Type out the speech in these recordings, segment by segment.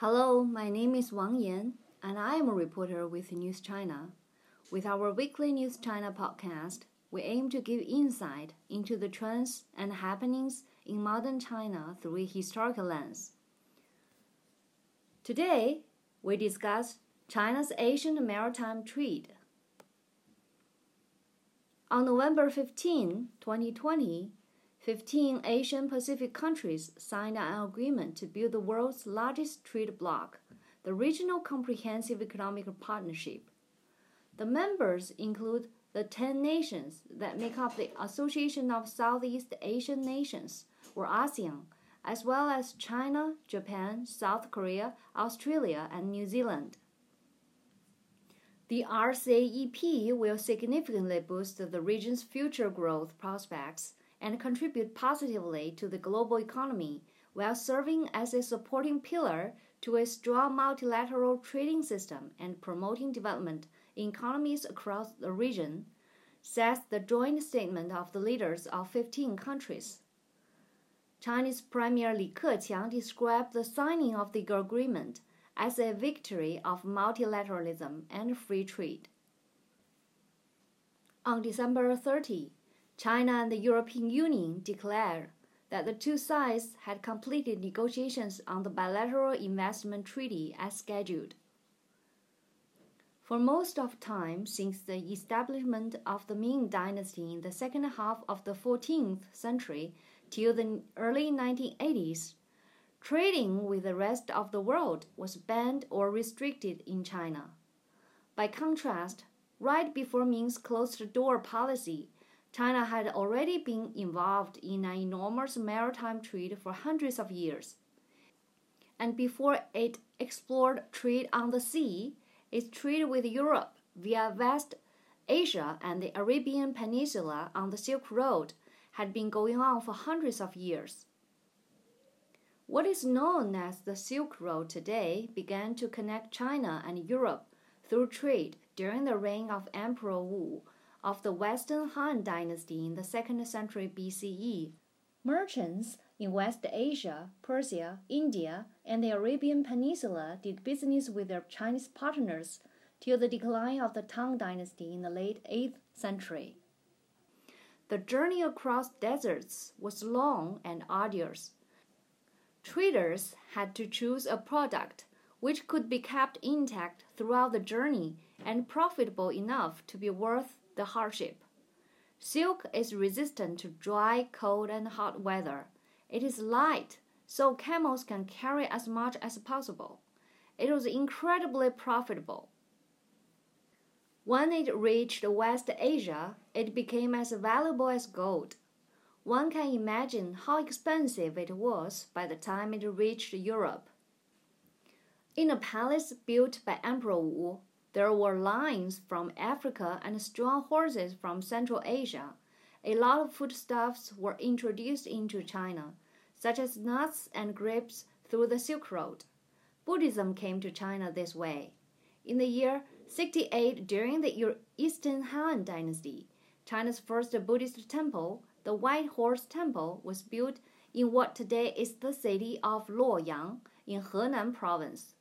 Hello, my name is Wang Yan, and I am a reporter with News China. With our weekly News China podcast, we aim to give insight into the trends and happenings in modern China through a historical lens. Today, we discuss China's Asian maritime trade. On November 15, 2020, 15 Asian Pacific countries signed an agreement to build the world's largest trade bloc, the Regional Comprehensive Economic Partnership. The members include the 10 nations that make up the Association of Southeast Asian Nations, or ASEAN, as well as China, Japan, South Korea, Australia, and New Zealand. The RCEP will significantly boost the region's future growth prospects and contribute positively to the global economy while serving as a supporting pillar to a strong multilateral trading system and promoting development in economies across the region, says the joint statement of the leaders of 15 countries. Chinese Premier Li Keqiang described the signing of the agreement as a victory of multilateralism and free trade. On December 30, China and the European Union declared that the two sides had completed negotiations on the bilateral investment treaty as scheduled. For most of time since the establishment of the Ming Dynasty in the second half of the 14th century till the early 1980s, trading with the rest of the world was banned or restricted in China. By contrast, right before Ming's closed door policy, China had already been involved in an enormous maritime trade for hundreds of years. And before it explored trade on the sea, its trade with Europe via West Asia and the Arabian Peninsula on the Silk Road had been going on for hundreds of years. What is known as the Silk Road today began to connect China and Europe through trade during the reign of Emperor Wu of the Western Han Dynasty in the 2nd century BCE. Merchants in West Asia, Persia, India, and the Arabian Peninsula did business with their Chinese partners till the decline of the Tang Dynasty in the late 8th century. The journey across deserts was long and arduous. Traders had to choose a product which could be kept intact throughout the journey and profitable enough to be worth the hardship. Silk is resistant to dry, cold, and hot weather. It is light, so camels can carry as much as possible. It was incredibly profitable. When it reached West Asia, it became as valuable as gold. One can imagine how expensive it was by the time it reached Europe. In a palace built by Emperor Wu, there were lions from Africa and strong horses from Central Asia. A lot of foodstuffs were introduced into China, such as nuts and grapes through the Silk Road. Buddhism came to China this way. In the year 68 during the Eastern Han Dynasty, China's first Buddhist temple, the White Horse Temple, was built in what today is the city of Luoyang in Henan province.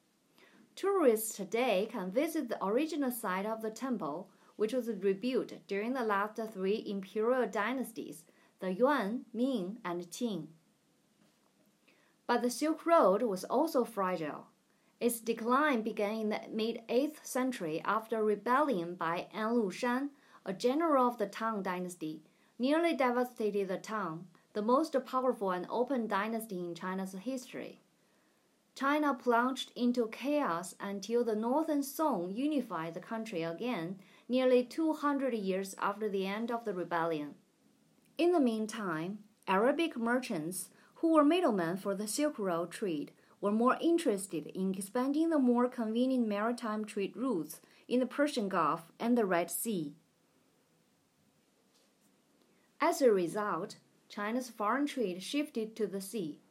Tourists today can visit the original site of the temple, which was rebuilt during the last three imperial dynasties, the Yuan, Ming, and Qing. But the Silk Road was also fragile. Its decline began in the mid 8th century after a rebellion by An Lushan, a general of the Tang dynasty, nearly devastated the Tang, the most powerful and open dynasty in China's history. China plunged into chaos until the Northern Song unified the country again, nearly 200 years after the end of the rebellion. In the meantime, Arabic merchants, who were middlemen for the Silk Road trade, were more interested in expanding the more convenient maritime trade routes in the Persian Gulf and the Red Sea. As a result, China's foreign trade shifted to the sea.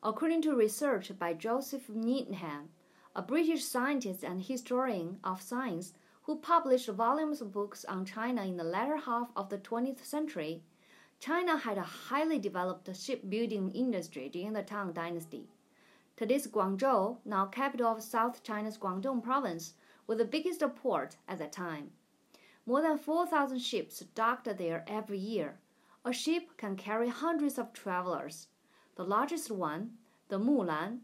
According to research by Joseph Needham, a British scientist and historian of science who published volumes of books on China in the latter half of the 20th century, China had a highly developed shipbuilding industry during the Tang Dynasty. Today's Guangzhou, now capital of South China's Guangdong province, was the biggest port at that time. More than 4,000 ships docked there every year. A ship can carry hundreds of travelers. The largest one, the Mulan,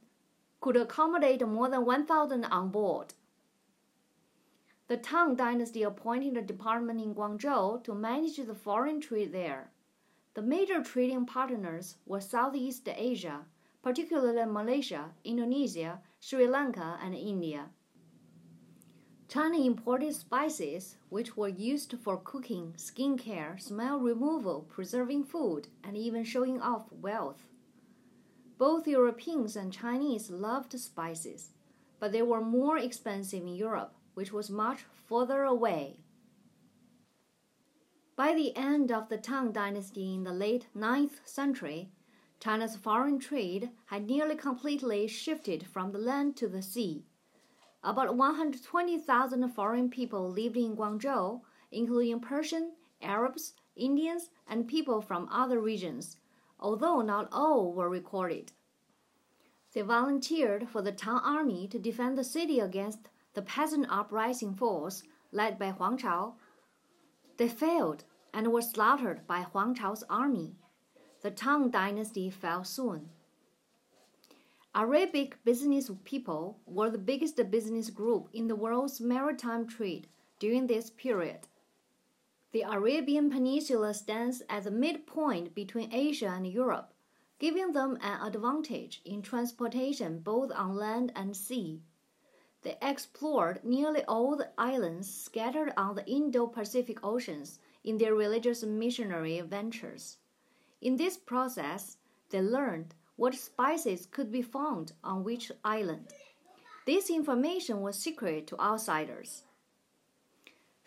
could accommodate more than 1,000 on board. The Tang Dynasty appointed a department in Guangzhou to manage the foreign trade there. The major trading partners were Southeast Asia, particularly Malaysia, Indonesia, Sri Lanka, and India. China imported spices which were used for cooking, skincare, smell removal, preserving food, and even showing off wealth. Both Europeans and Chinese loved spices, but they were more expensive in Europe which was much further away. By the end of the Tang Dynasty in the late 9th century, China's foreign trade had nearly completely shifted from the land to the sea. About 120,000 foreign people lived in Guangzhou, including Persian, Arabs, Indians, and people from other regions, although not all were recorded. They volunteered for the Tang army to defend the city against the peasant uprising force led by Huang Chao. They failed and were slaughtered by Huang Chao's army. The Tang dynasty fell soon. Arabic business people were the biggest business group in the world's maritime trade during this period. The Arabian Peninsula stands at the midpoint between Asia and Europe, giving them an advantage in transportation both on land and sea. They explored nearly all the islands scattered on the Indo Pacific Oceans in their religious missionary ventures. In this process, they learned what spices could be found on which island. This information was secret to outsiders.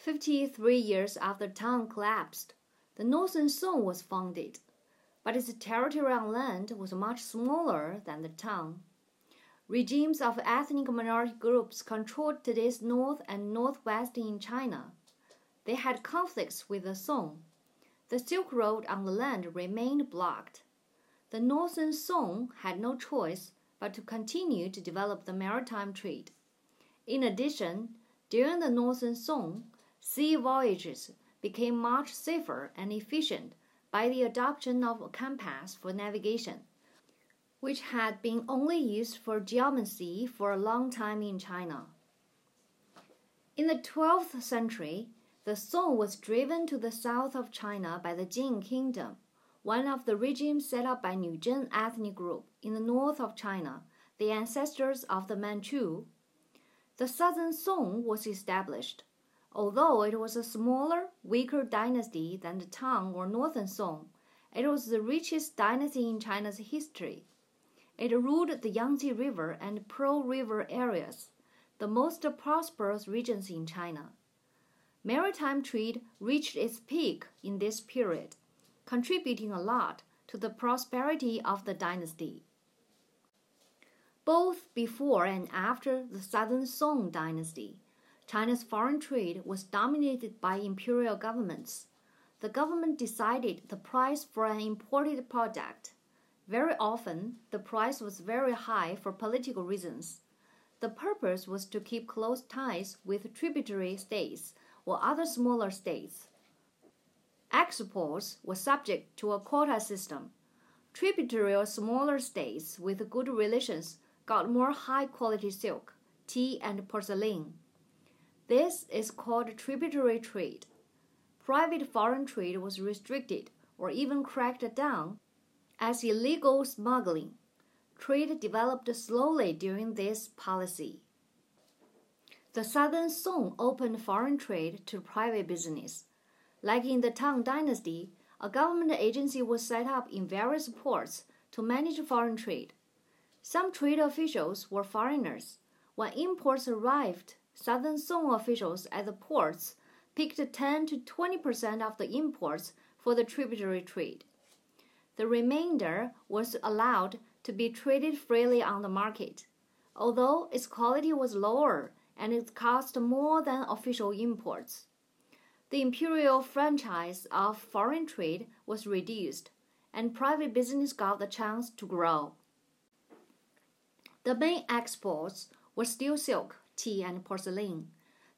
Fifty three years after Tang collapsed, the Northern Song was founded, but its territory on land was much smaller than the Tang. Regimes of ethnic minority groups controlled today's north and northwest in China. They had conflicts with the Song. The Silk Road on the land remained blocked. The northern Song had no choice but to continue to develop the maritime trade. In addition, during the northern Song, sea voyages became much safer and efficient by the adoption of a compass for navigation which had been only used for geomancy for a long time in China. In the 12th century, the Song was driven to the south of China by the Jin Kingdom, one of the regimes set up by Nuzhen ethnic group in the north of China, the ancestors of the Manchu. The southern Song was established. Although it was a smaller, weaker dynasty than the Tang or northern Song, it was the richest dynasty in China's history. It ruled the Yangtze River and Pearl River areas, the most prosperous regions in China. Maritime trade reached its peak in this period, contributing a lot to the prosperity of the dynasty. Both before and after the Southern Song dynasty, China's foreign trade was dominated by imperial governments. The government decided the price for an imported product very often, the price was very high for political reasons. The purpose was to keep close ties with tributary states or other smaller states. Exports were subject to a quota system. Tributary or smaller states with good relations got more high quality silk, tea, and porcelain. This is called tributary trade. Private foreign trade was restricted or even cracked down as illegal smuggling, trade developed slowly during this policy. The Southern Song opened foreign trade to private business. Like in the Tang Dynasty, a government agency was set up in various ports to manage foreign trade. Some trade officials were foreigners. When imports arrived, Southern Song officials at the ports picked 10 to 20 percent of the imports for the tributary trade. The remainder was allowed to be traded freely on the market, although its quality was lower and it cost more than official imports. The imperial franchise of foreign trade was reduced, and private business got the chance to grow. The main exports were still silk, tea, and porcelain.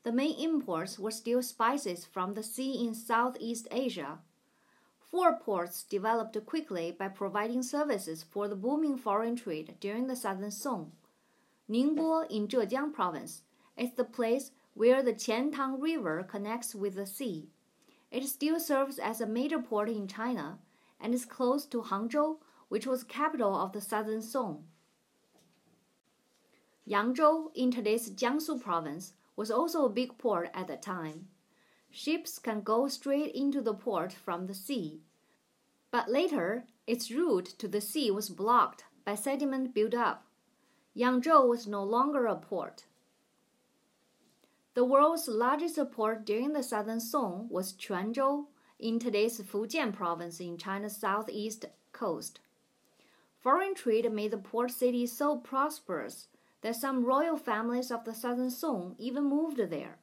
The main imports were still spices from the sea in Southeast Asia. Four ports developed quickly by providing services for the booming foreign trade during the Southern Song. Ningbo in Zhejiang province is the place where the Qiantang River connects with the sea. It still serves as a major port in China and is close to Hangzhou, which was capital of the Southern Song. Yangzhou, in today's Jiangsu province, was also a big port at the time. Ships can go straight into the port from the sea. But later, its route to the sea was blocked by sediment buildup. Yangzhou was no longer a port. The world's largest port during the Southern Song was Quanzhou in today's Fujian province in China's southeast coast. Foreign trade made the port city so prosperous that some royal families of the Southern Song even moved there.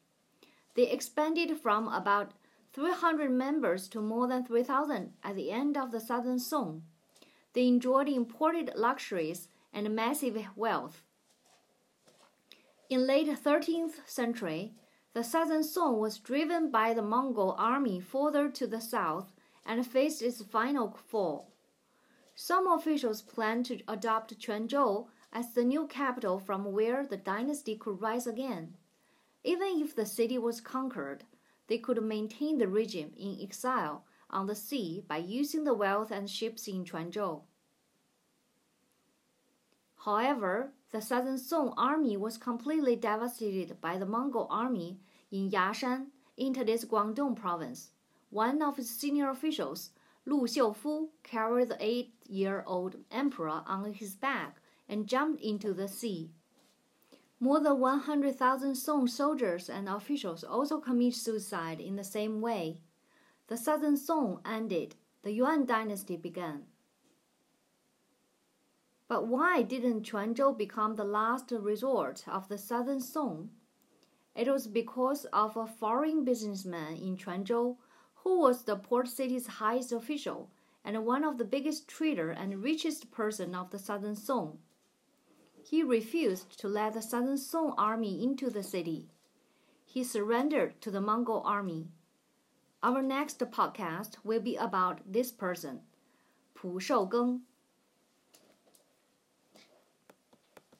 They expanded from about 300 members to more than 3,000 at the end of the Southern Song. They enjoyed imported luxuries and massive wealth. In late 13th century, the Southern Song was driven by the Mongol army further to the south and faced its final fall. Some officials planned to adopt Quanzhou as the new capital from where the dynasty could rise again. Even if the city was conquered, they could maintain the regime in exile on the sea by using the wealth and ships in Quanzhou. However, the Southern Song army was completely devastated by the Mongol army in Yashan in today's Guangdong province. One of its senior officials, Lu Xiufu, carried the eight-year-old emperor on his back and jumped into the sea. More than 100,000 Song soldiers and officials also committed suicide in the same way. The Southern Song ended, the Yuan dynasty began. But why didn't Quanzhou become the last resort of the Southern Song? It was because of a foreign businessman in Quanzhou who was the port city's highest official and one of the biggest trader and richest person of the Southern Song he refused to let the Southern Song army into the city. He surrendered to the Mongol army. Our next podcast will be about this person, Pu Shougeng.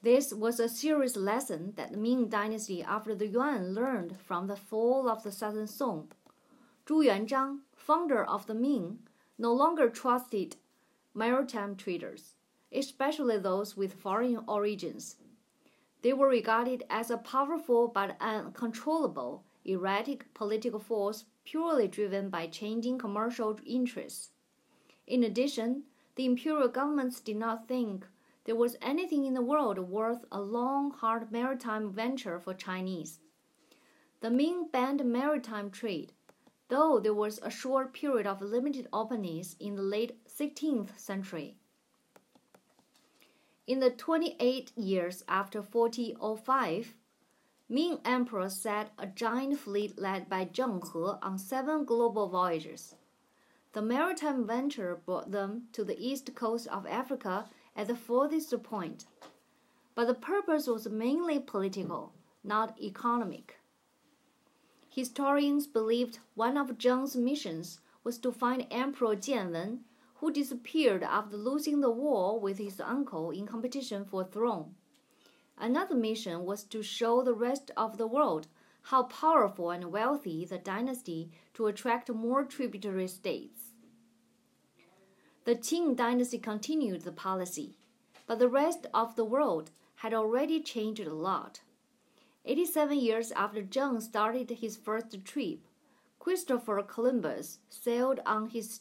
This was a serious lesson that the Ming Dynasty after the Yuan learned from the fall of the Southern Song. Zhu Yuanzhang, founder of the Ming, no longer trusted maritime traders especially those with foreign origins. They were regarded as a powerful but uncontrollable, erratic political force purely driven by changing commercial interests. In addition, the imperial governments did not think there was anything in the world worth a long, hard maritime venture for Chinese. The Ming banned maritime trade, though there was a short period of limited openness in the late 16th century. In the 28 years after 1405, Ming Emperor set a giant fleet led by Zheng He on seven global voyages. The maritime venture brought them to the east coast of Africa at the furthest point. But the purpose was mainly political, not economic. Historians believed one of Zheng's missions was to find Emperor Jianwen who disappeared after losing the war with his uncle in competition for throne. Another mission was to show the rest of the world how powerful and wealthy the dynasty to attract more tributary states. The Qing dynasty continued the policy, but the rest of the world had already changed a lot. 87 years after Zheng started his first trip, Christopher Columbus sailed on his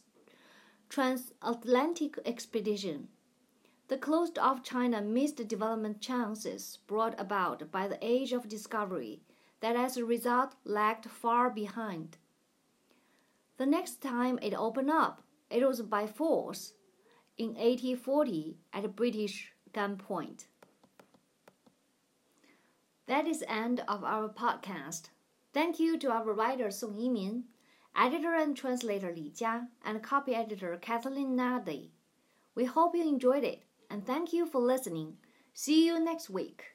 transatlantic expedition. The closed off China missed development chances brought about by the age of discovery that as a result lagged far behind. The next time it opened up, it was by force in 1840 at a British gunpoint. That is end of our podcast. Thank you to our writer Song Yimin editor and translator Li Jia, and copy editor Kathleen Nadi. We hope you enjoyed it, and thank you for listening. See you next week.